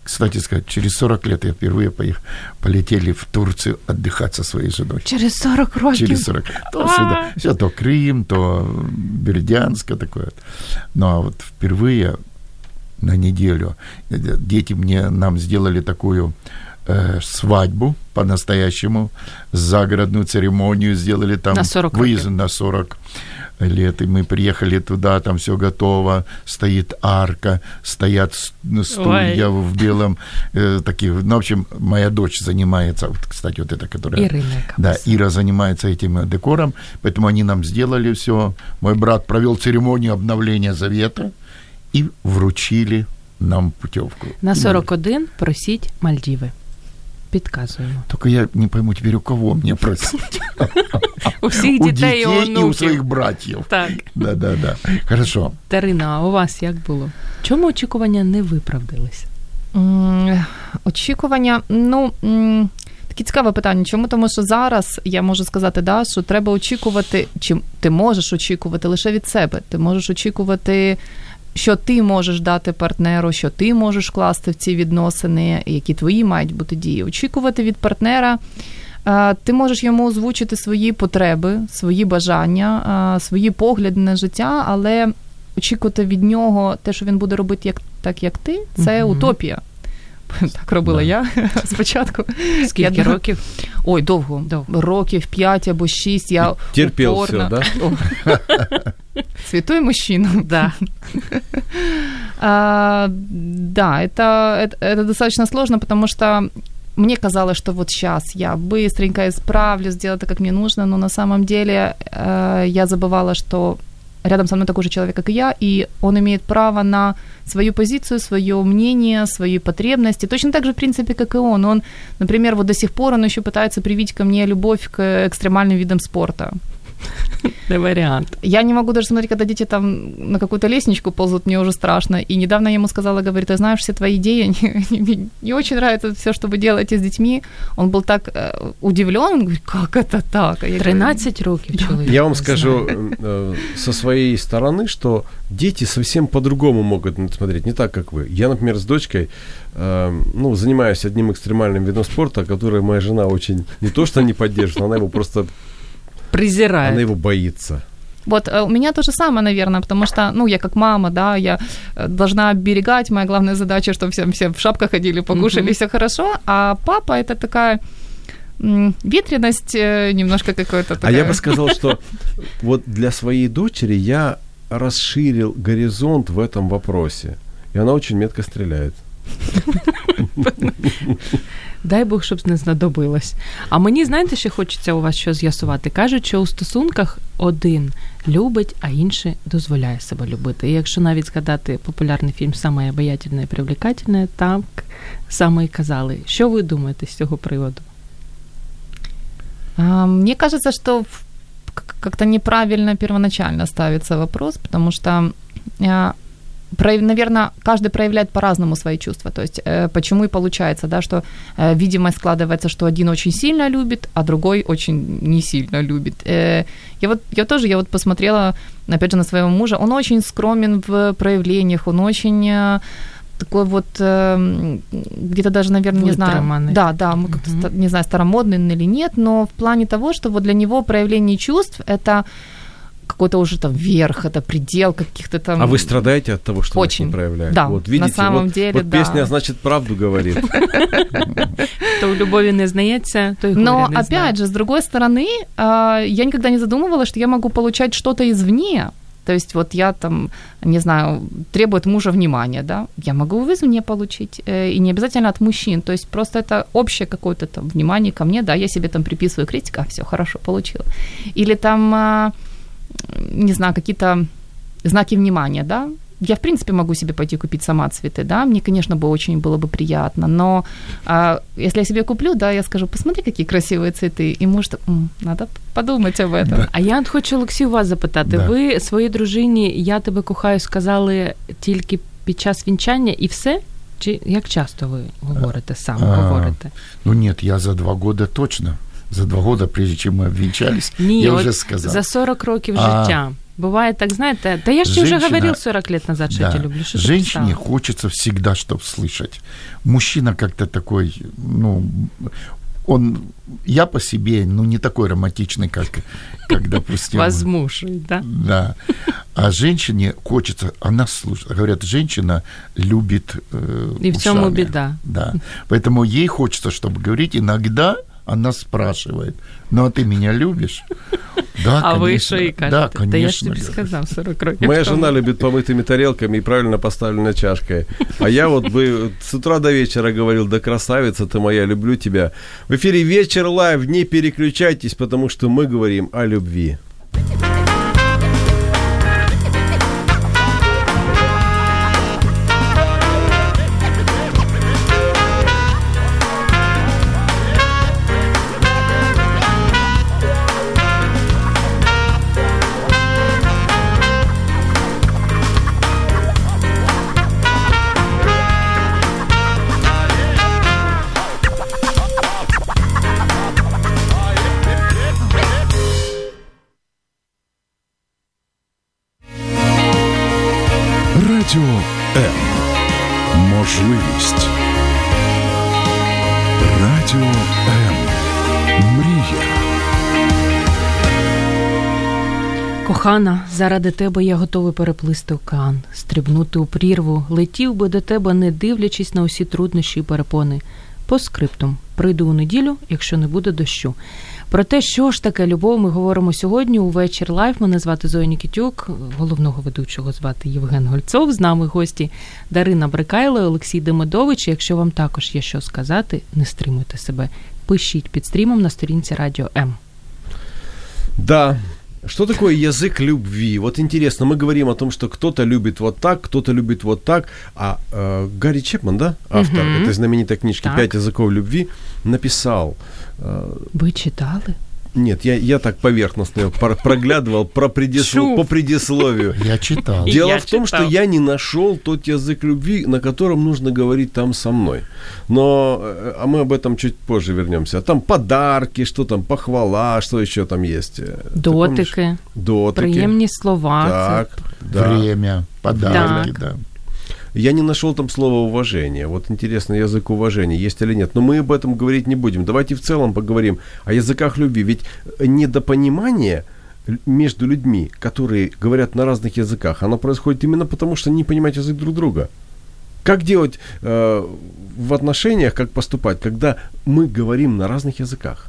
Кстати сказать, через 40 лет я впервые поех, полетели в Турцию отдыхать со своей женой. Через 40 років. Через 40 лет. То, сюда, все, то Крым, то Бердянск, такое. Ну, а вот впервые на неделю дети мне, нам сделали такую э, свадьбу по-настоящему, загородную церемонию сделали там. На 40 выезд років. на 40 лет, и мы приехали туда, там все готово, стоит арка, стоят с- ну, стулья в белом, э, таких, ну, в общем, моя дочь занимается, вот, кстати, вот эта, которая... Ірина, яка Да, писала. Ира занимается этим э, декором, поэтому они нам сделали все. Мой брат провел церемонию обновления завета и вручили нам путевку. На 41 просіть Мальдіви. Підказуємо. Только я не пойму теперь, у кого мне просить. У всіх У дітей і детей у онуків. своих братьев. Так. Да, да, да. Хорошо. Дарина, а у вас як було? Чому очікування не виправдалися? Очікування, ну. Таке цікаве питання. Чому? Тому що зараз я можу сказати, да, що треба очікувати, чи ти можеш очікувати лише від себе. Ти можеш очікувати, що ти можеш дати партнеру, що ти можеш класти в ці відносини, які твої мають бути дії. Очікувати від партнера. е, Ти можеш йому озвучити свої потреби, свої бажання, е, свої погляди на життя, але очікувати від нього те, що він буде робити як, так, як ти, це Мгм. утопія. Так робила Да. я спочатку. Скільки Я думаю- років? Ой, довго. Довго. Років 5 або 6. Я Терпел упорно... все, да? О. Святой мужчина. Да. А, да, это, это, это достаточно сложно, потому что мне казалось, что вот сейчас я быстренько исправлю, сделаю так, как мне нужно, но на самом деле э, я забывала, что рядом со мной такой же человек, как и я, и он имеет право на свою позицию, свое мнение, свои потребности, точно так же, в принципе, как и он. Он, например, вот до сих пор он еще пытается привить ко мне любовь к экстремальным видам спорта. Не варіант. Я не могу даже смотреть, когда дети там на какую-то лестничку ползут, мне уже страшно. И недавно я ему сказала, говорит, ты знаешь, все твои идеи, они- мне не очень нравится все, что вы делаете с детьми. Он был так э, удивлен, он говорит, как это так? А я говорю, 13 років чоловік. Я вам не скажу знаю. э, со своей стороны, что дети совсем по-другому могут на это смотреть, не так, как вы. Я, например, с дочкой э, ну, занимаюсь одним экстремальным видом спорта, который моя жена очень не то что не поддерживает, она его просто Презирає. она его боится. Вот э, у меня то же самое, наверное, потому что, ну, я как мама, да, я э, должна оберегать. Моя главная задача, чтобы все, все в шапках ходили, покушали, Мгм. все хорошо. А папа это такая м, ветреность э, немножко какой-то А такая. я бы сказал, что вот для своей дочери я расширил горизонт в этом вопросе. И она очень метко стреляет. Дай Бог, щоб не знадобилось. А мені, знаєте, ще хочеться у вас що з'ясувати. Кажуть, що у стосунках один любить, а інший дозволяє себе любити. І якщо навіть згадати популярний фільм «Саме обаятельне і привлекательне», так саме і казали. Що ви думаєте з цього приводу? А, Мне кажется, что как-то неправильно первоначально ставится вопрос, потому что, наверное, каждый проявляет по-разному свои чувства. То есть э, почему и получается, да, что э, видимость складывается, что один очень сильно любит, а другой очень не сильно любит. Э, Я вот я тоже я вот посмотрела, опять же, на своего мужа. Он очень скромен в проявлениях, он очень э, такой вот э, где-то даже, наверное, не знаю. Да, да, мы как-то ста- не знаю, старомодный он или нет, но в плане того, что вот для него проявление чувств это какой-то уже там верх, это предел каких-то там... А вы страдаете от того, что Очень. вас не проявляют? Да, вот, на видите, самом вот, деле, вот да. песня, значит, правду говорит. То у любові не знається, то й Но горя не опять знає. же, с другой стороны, а, я никогда не задумывалась, что я могу получать что-то извне, То есть вот я там, не знаю, требует мужа внимания, да, я могу извне получить, э, и не обязательно от мужчин, то есть просто это общее какое-то там внимание ко мне, да, я себе там приписываю критика, все хорошо, получила. Или там, а, не знаю, какие-то знаки внимания, да, я, в принципе, могу себе пойти купить сама цветы, да, мне, конечно, бы очень было бы приятно, но а, если я себе куплю, да, я скажу, посмотри, какие красивые цветы, и может, м, надо подумать об этом. А я от хочу Олексію вас запитати. Да. Ви своїй дружині Я тебе кохаю сказали тільки під час вінчання і все? Чи як часто ви говорите саме А, говорите? Ну нет, я за два года точно. За два года, прежде чем мы обвенчались, Ні, я от уже сказал. за 40 років А. життя. Буває так, знаєте, та я ж тебе вже Женщина- говорив 40 лет назад, що я Да. тебе люблю. Що ти Женщине пристала? хочется всегда что-то слышать. Мужчина как-то такой, ну, он, я по себе, ну, не такой романтичный, как, как допустим... Вас змушують, да? Да. А женщине хочется, она слушает. Говорят, женщина любит э, И в цьому ушами. беда. Да. Поэтому ей хочется, чтобы говорить. Иногда она спрашивает, ну а ты меня любишь? Да, А ви конечно. що і кажете? Да, Та я ж конечно. тобі любишь. сказав 40 років. Моя тому. жена любит помытыми тарелками и правильно поставленной чашкой. А я вот бы с утра до вечера говорил, да красавица ты моя, люблю тебя. В эфире «Вечер лайв», не переключайтесь, потому что мы говорим о любви. Заради тебе я готовий переплисти океан, стрибнути у прірву, летів би до тебе, не дивлячись на усі труднощі і перепони. По скриптум прийду у неділю, якщо не буде дощу. Про те, що ж таке любов, ми говоримо сьогодні у вечір лайф. Мене звати Зоя Нікітюк, головного ведучого звати Євген Гольцов. З нами гості Дарина Брикайло, Олексій Демидович. Якщо вам також є що сказати, не стримуйте себе. Пишіть під стрімом на сторінці Радіо М. Да. Что такое язык любви? Вот интересно, мы говорим о том, что кто-то любит вот так, кто-то любит вот так. А э, Гарри Чепман, да, автор Мгм. этой знаменитой книжки Так. «Пять языков любви», написал э, Ви читали? Нет, я, я так поверхностно про- проглядывал про предисло- Чув. по предисловию. Я читал. Дело я в том, что читал. я не нашел тот язык любви, на котором нужно говорить там со мной. Но, э, а мы об этом чуть позже вернемся. Там подарки, что там, похвала, что еще там есть. Ты помнишь? Дотики, Дотики. приємні слова. Так, да. Время, подарки, Так. да. Я не нашел там слова уважения. Вот интересно, язык уважения есть или нет. Но мы об этом говорить не будем. Давайте в целом поговорим о языках любви. Ведь недопонимание между людьми, которые говорят на разных языках, оно происходит именно потому, что не понимают язык друг друга. Как делать э, в отношениях, как поступать, когда мы говорим на разных языках?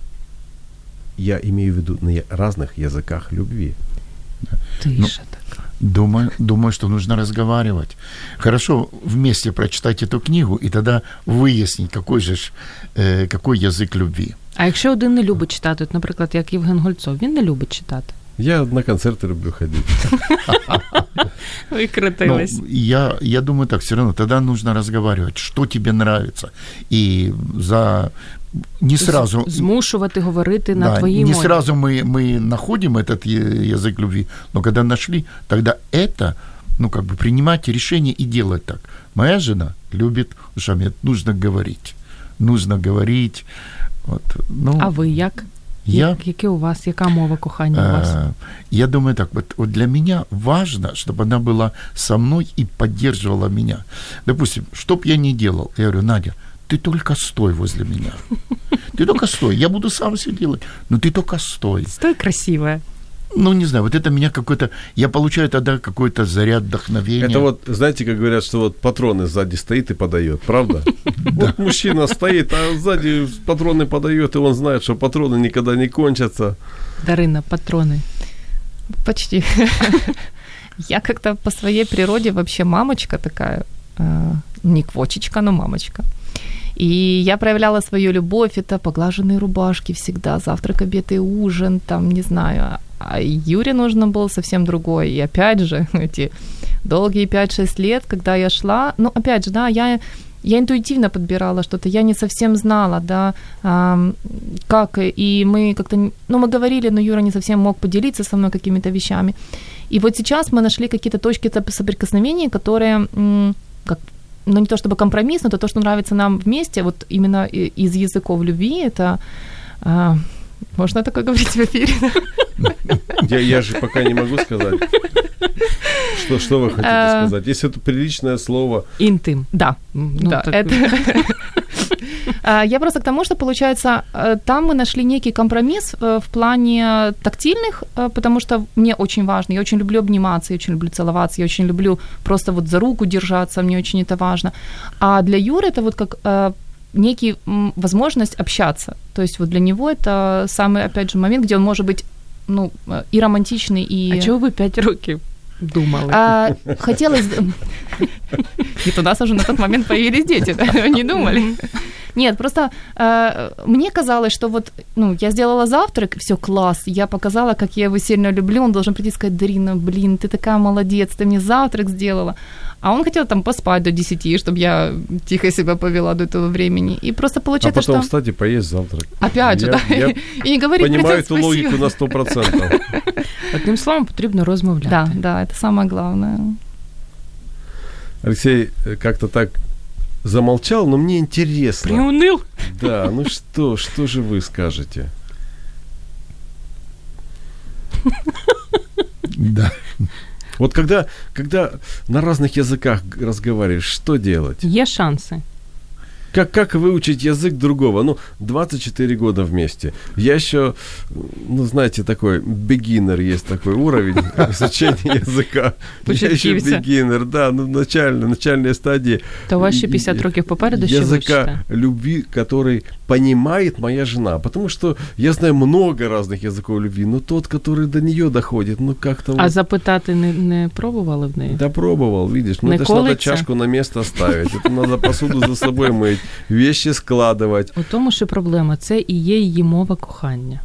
Я имею в виду на разных языках любви. Тиша така. Думаю, думаю, что нужно разговаривать. Хорошо вместе прочитать эту книгу и тогда выяснить, какой же ж, э, какой язык любви. А якщо один не любить читати, от, наприклад, як Євген Гольцов, він не любить читати. Я на концерты люблю ходить. Ну, я, я думаю так, все равно тогда нужно разговаривать, что тебе нравится. И за не сразу... Змушувати говорити на да, твоїй не мові. сразу мы, мы находим этот язык любви, но когда нашли, тогда это, ну, как бы принимать решение и делать так. Моя жена любит ушами, нужно говорить. Нужно говорить. Вот, ну, А ви як? я, Яке у вас, яка мова кохання у вас? э, я думаю так, вот, вот для меня важно, чтобы она была со мной и поддерживала меня. Допустим, что б я ни делал, я говорю, Надя, ты только стой возле меня. Ты только стой, я буду сам все делать, но ты только стой. Стой красиве. Ну, не знаю, вот это меня какой-то... Я получаю тогда какой-то заряд вдохновения. Это вот, знаете, как говорят, что вот патроны сзади стоит и подает, правда? Вот мужчина стоит, а сзади патроны подает, и он знает, что патроны никогда не кончатся. Дарина, патрони. Почти. Я как-то по своей природе вообще мамочка такая, э, не квочечка, но мамочка. И я проявляла свою любовь, это поглаженные рубашки всегда, завтрак, обед и ужин, там, не знаю. А Юре нужно было совсем другой. И опять же, эти долгие 5-6 лет, когда я шла, ну, опять же, да, я я интуитивно подбирала что-то, я не совсем знала, да, а, как, и мы как-то, ну, мы говорили, но Юра не совсем мог поделиться со мной какими-то вещами. И вот сейчас мы нашли какие-то точки соприкосновения, которые, как, ну, не то чтобы компромисс, но то, что нравится нам вместе, вот именно из языков любви, это... Можно такое говорить в эфире? Я, я же пока не могу сказать. Что, что вы хотите А. сказать? Если это приличное слово, Інтим. Да, Ну, да, так- это... А, Я просто к тому, что, получается, э, там мы нашли некий компромисс э, в плане тактильных, э, потому что мне очень важно, я очень люблю обниматься, я очень люблю целоваться, я очень люблю просто вот за руку держаться, мне очень это важно. А для Юры это вот как некий м, возможность общаться. То есть вот для него это самый, опять же, момент, где он может быть ну, э, и романтичный, и... А чого ви 5 років думали? А, хотелось... Нет, у нас уже на тот момент появились дети, да, вы не думали? Нет, просто э, мне казалось, что вот, ну, я сделала завтрак, все класс, я показала, как я его сильно люблю, он должен прийти и сказать, Дарина, блин, ты такая молодец, ты мне завтрак сделала. А он хотел там поспать до 10, чтобы я тихо себя повела до этого времени. И просто а получается, потом, что... кстати, поесть завтрак. Опять же, Я- да, я и не говорить Понимаю «Привет, эту логику спасибо». на 100%. Одним словом, потрібно розмовляти. Да, да, это самое главное. Алексей э, как-то так замолчал, но мне интересно. Приунил. Да, ну что, что же вы скажете? Да. Вот когда, когда на разных языках г- разговариваешь, что делать? Є шанси. Как, как выучить язык другого? Ну, 24 года вместе. Я еще, ну, знаете, такой beginner есть такой уровень изучения языка. Я еще Початківця. beginner, да, ну, начальная, начальная стадия. То у вас ще и- 50 років попереду ще вивчите. языка любви, который понимает моя жена. Потому что я знаю много разных языков любви, но тот, который до нее доходит, ну как-то А вот... запитати не, не пробували в неї? Да пробовал, видишь, ну Не это ж надо колется? чашку на место ставить, это надо посуду за собой мыть, вещи складывать. У тому, що проблема це і є її мова кохання.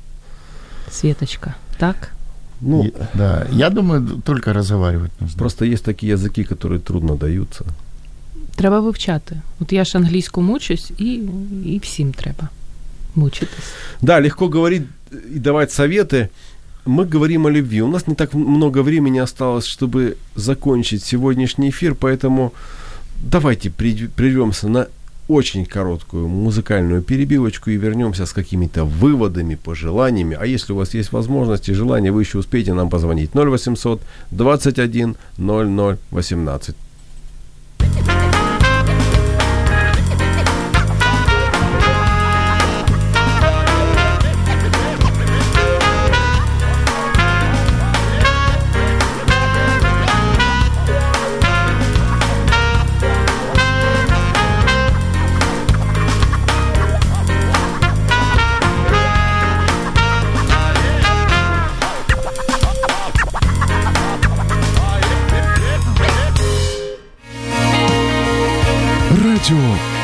Світочка, так? Ну, И- да, я думаю, только разговаривать нужно. просто есть такие языки, которые трудно даются. Треба вивчати. От я ж англійську мучусь, і, і всім треба мучитись. Да, легко говорить и давать советы. Мы говорим о любви. У нас не так много времени осталось, чтобы закончить сегодняшний эфир, поэтому давайте при- прервемся на очень короткую музыкальную перебивочку и вернемся с какими-то выводами, пожеланиями. А если у вас есть возможность и желание, вы еще успеете нам позвонить. 0800 21 00 18.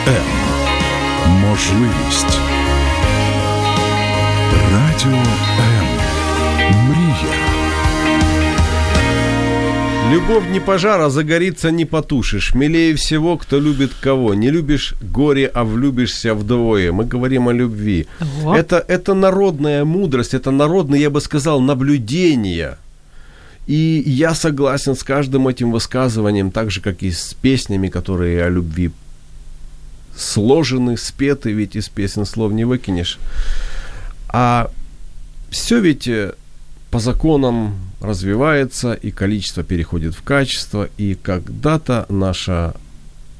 М. Можливість. Радіо М. Мрія. Любовь не пожара, загорится не потушишь. Милее всего, кто любит кого. Не любишь горе, а влюбишься вдвое. Мы говорим о любви. Ого. Это, это народная мудрость, это народное, я бы сказал, наблюдение. И я согласен с каждым этим высказыванием, так же, как и с песнями, которые о любви сложены, спеты, ведь из песен слов не выкинешь. А все ведь э, по законам развивается, и количество переходит в качество, и когда-то наша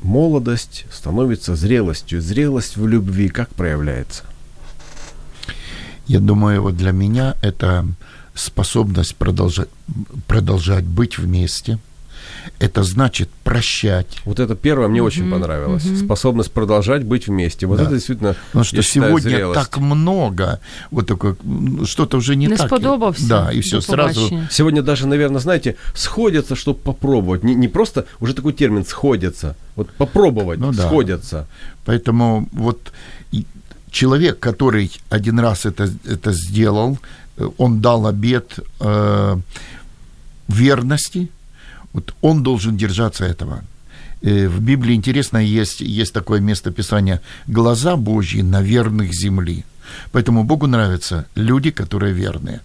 молодость становится зрелостью. Зрелость в любви как проявляется? Я думаю, вот для меня это способность продолжать, продолжать быть вместе, Это значит прощать. Вот это первое мне очень понравилось. Способность продолжать быть вместе. Вот Да. это действительно, Потому что считаю, сегодня зрелость. так много, вот такое, м, что-то уже не, Не так. сподобався. Да, и все сразу. побачення. Сегодня даже, наверное, знаете, сходятся, чтобы попробовать. Не, не просто, уже такой термин сходятся. Вот попробовать, Ну да. сходятся. Поэтому вот человек, который один раз это, это сделал, э, он дал обет э, верности, вот он должен держаться этого. Э, В Библии интересно, есть, есть такое место Писания «глаза Божьи на верных земли». Поэтому Богу нравятся люди, которые верные.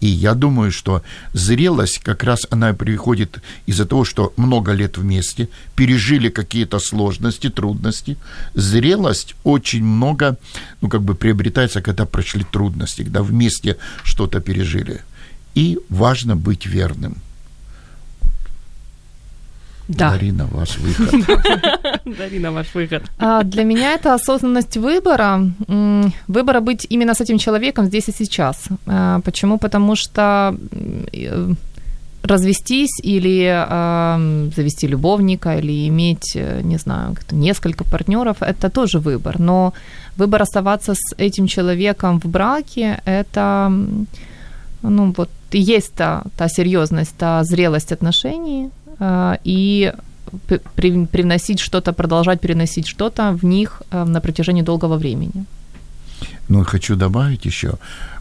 И я думаю, что зрелость как раз она приходит из-за того, что много лет вместе, пережили какие-то сложности, трудности. Зрелость очень много, ну, как бы приобретается, когда прошли трудности, когда вместе что-то пережили. И важно быть верным. Да. Дарина, ваш выход. Дарина, ваш выход. А, Для меня это осознанность выбора, выбора быть именно с этим человеком здесь и сейчас. А, Почему? Потому что э, развестись или а, завести любовника или иметь, э, не знаю, несколько партнеров, это тоже выбор. Но выбор оставаться с этим человеком в браке, это, ну вот, и есть та, та серьезность, та зрелость отношений, и п- при- привносить что-то, продолжать переносить что-то в них а, на протяжении долгого времени. Но хочу добавить еще,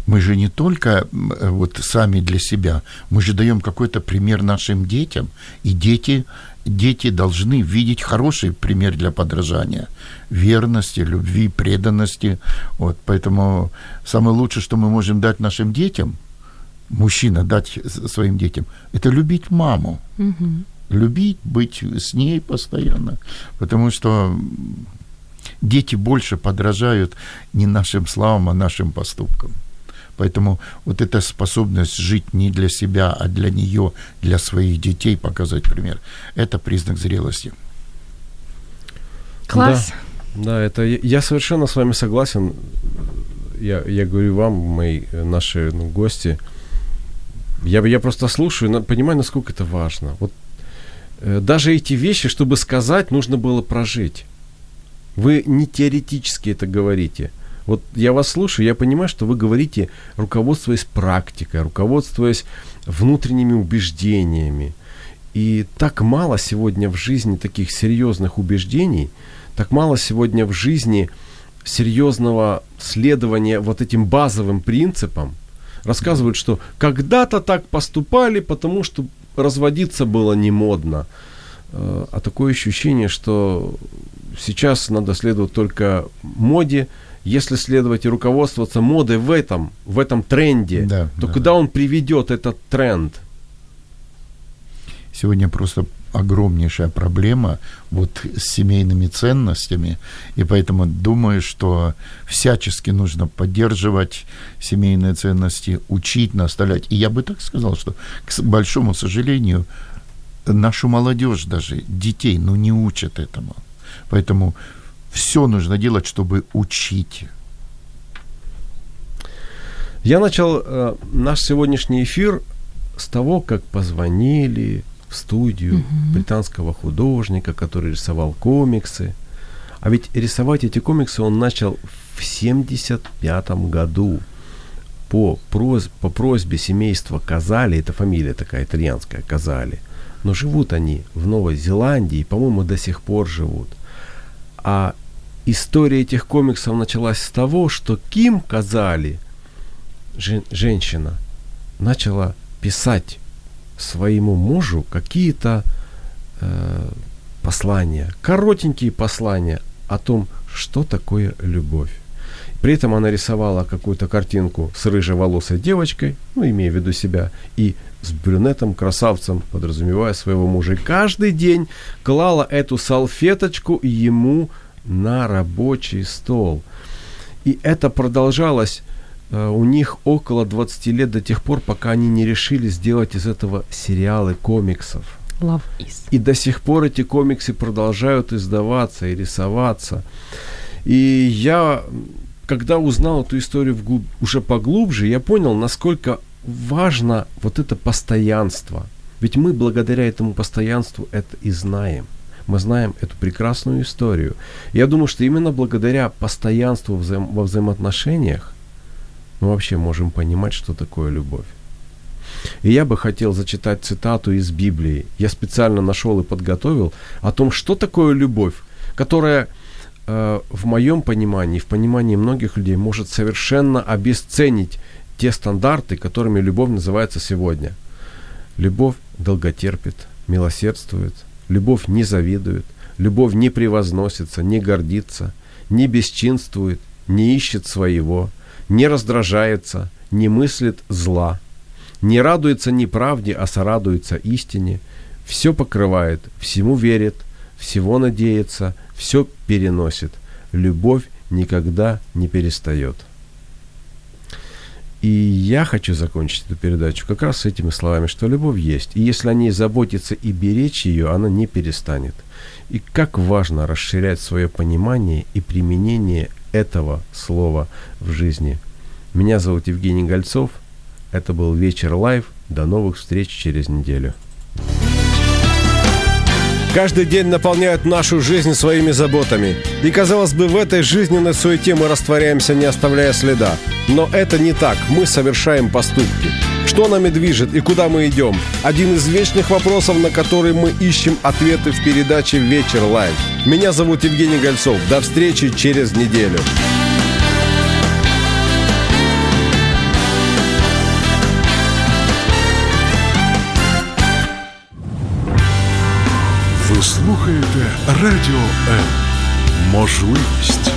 мы же не только э, вот сами для себя, мы же даем какой-то пример нашим детям, и дети, дети должны видеть хороший пример для подражания, верности, любви, преданности. Вот, поэтому самое лучшее, что мы можем дать нашим детям, мужчина дать своим детям, это любить маму, любить, быть с ней постоянно, потому что дети больше подражают не нашим словам, а нашим поступкам. Поэтому вот эта способность жить не для себя, а для нее, для своих детей, показать пример, это признак зрелости. Класс. Да, это я, я совершенно с вами согласен. Я, я говорю вам, мои э, наши ну, гости, я, я просто слушаю, понимаю, насколько это важно. Вот э, даже эти вещи, чтобы сказать, нужно было прожить. Вы не теоретически это говорите. Вот я вас слушаю, я понимаю, что вы говорите, руководствуясь практикой, руководствуясь внутренними убеждениями. И так мало сегодня в жизни таких серьезных убеждений, так мало сегодня в жизни серьезного следования вот этим базовым принципам. Рассказывают, что когда-то так поступали, потому что разводиться было не модно. Э, А такое ощущение, что сейчас надо следовать только моде. Если следовать и руководствоваться модой в этом, в этом тренде, Да, то да. куда он приведет этот тренд? Сегодня просто огромнейшая проблема вот с семейными ценностями, и поэтому думаю, что всячески нужно поддерживать семейные ценности, учить, наставлять. И я бы так сказал, что, к большому сожалению, нашу молодежь даже, детей, ну, не учат этому. Поэтому все нужно делать, чтобы учить. Я начал э, наш сегодняшний эфир с того, как позвонили в студию британского художника, который рисовал комиксы. А ведь рисовать эти комиксы он начал в 75 году по, прос- по просьбе семейства Казали, это фамилия такая итальянская, Казали, но живут они в Новой Зеландии, по-моему, до сих пор живут. А история этих комиксов началась с того, что Ким Казали, жен- женщина, начала писать своему мужу какие-то э, послания, коротенькие послания о том, что такое любовь. При этом она рисовала какую-то картинку с рыжеволосой девочкой, ну, имея в виду себя, и с брюнетом, красавцем, подразумевая своего мужа. И каждый день клала эту салфеточку ему на рабочий стол. И это продолжалось у них около 20 лет до тех пор, пока они не решили сделать из этого сериалы комиксов. Love is. И до сих пор эти комиксы продолжают издаваться и рисоваться. И я, когда узнал эту историю вглубь- уже поглубже, я понял, насколько важно вот это постоянство. Ведь мы благодаря этому постоянству это и знаем. Мы знаем эту прекрасную историю. Я думаю, что именно благодаря постоянству во взаимоотношениях мы вообще можем понимать, что такое любовь. И я бы хотел зачитать цитату из Библии. Я специально нашел и подготовил о том, что такое любовь, которая э, в моем понимании, в понимании многих людей может совершенно обесценить те стандарты, которыми любовь называется сегодня. Любовь долготерпит, милосердствует, любовь не завидует, любовь не превозносится, не гордится, не бесчинствует, не ищет своего, не раздражается, не мыслит зла, не радуется неправде, а сорадуется истине, все покрывает, всему верит, всего надеется, все переносит. Любовь никогда не перестает. И я хочу закончить эту передачу как раз с этими словами, что любовь есть. И если о ней заботиться и беречь ее, она не перестанет. И как важно расширять свое понимание и применение этого слова в жизни. Меня зовут Евгений Гольцов. Это был Вечер Live. До новых встреч через неделю. Каждый день наполняют нашу жизнь своими заботами. И, казалось бы, в этой жизненной суете мы растворяемся, не оставляя следа. Но это не так. Мы совершаем поступки. Что нами движет и куда мы идем? Один из вечных вопросов, на который мы ищем ответы в передаче «Вечер лайв». Меня зовут Евгений Гольцов. До встречи через неделю. Ви слухаєте Радіо М. Можливість.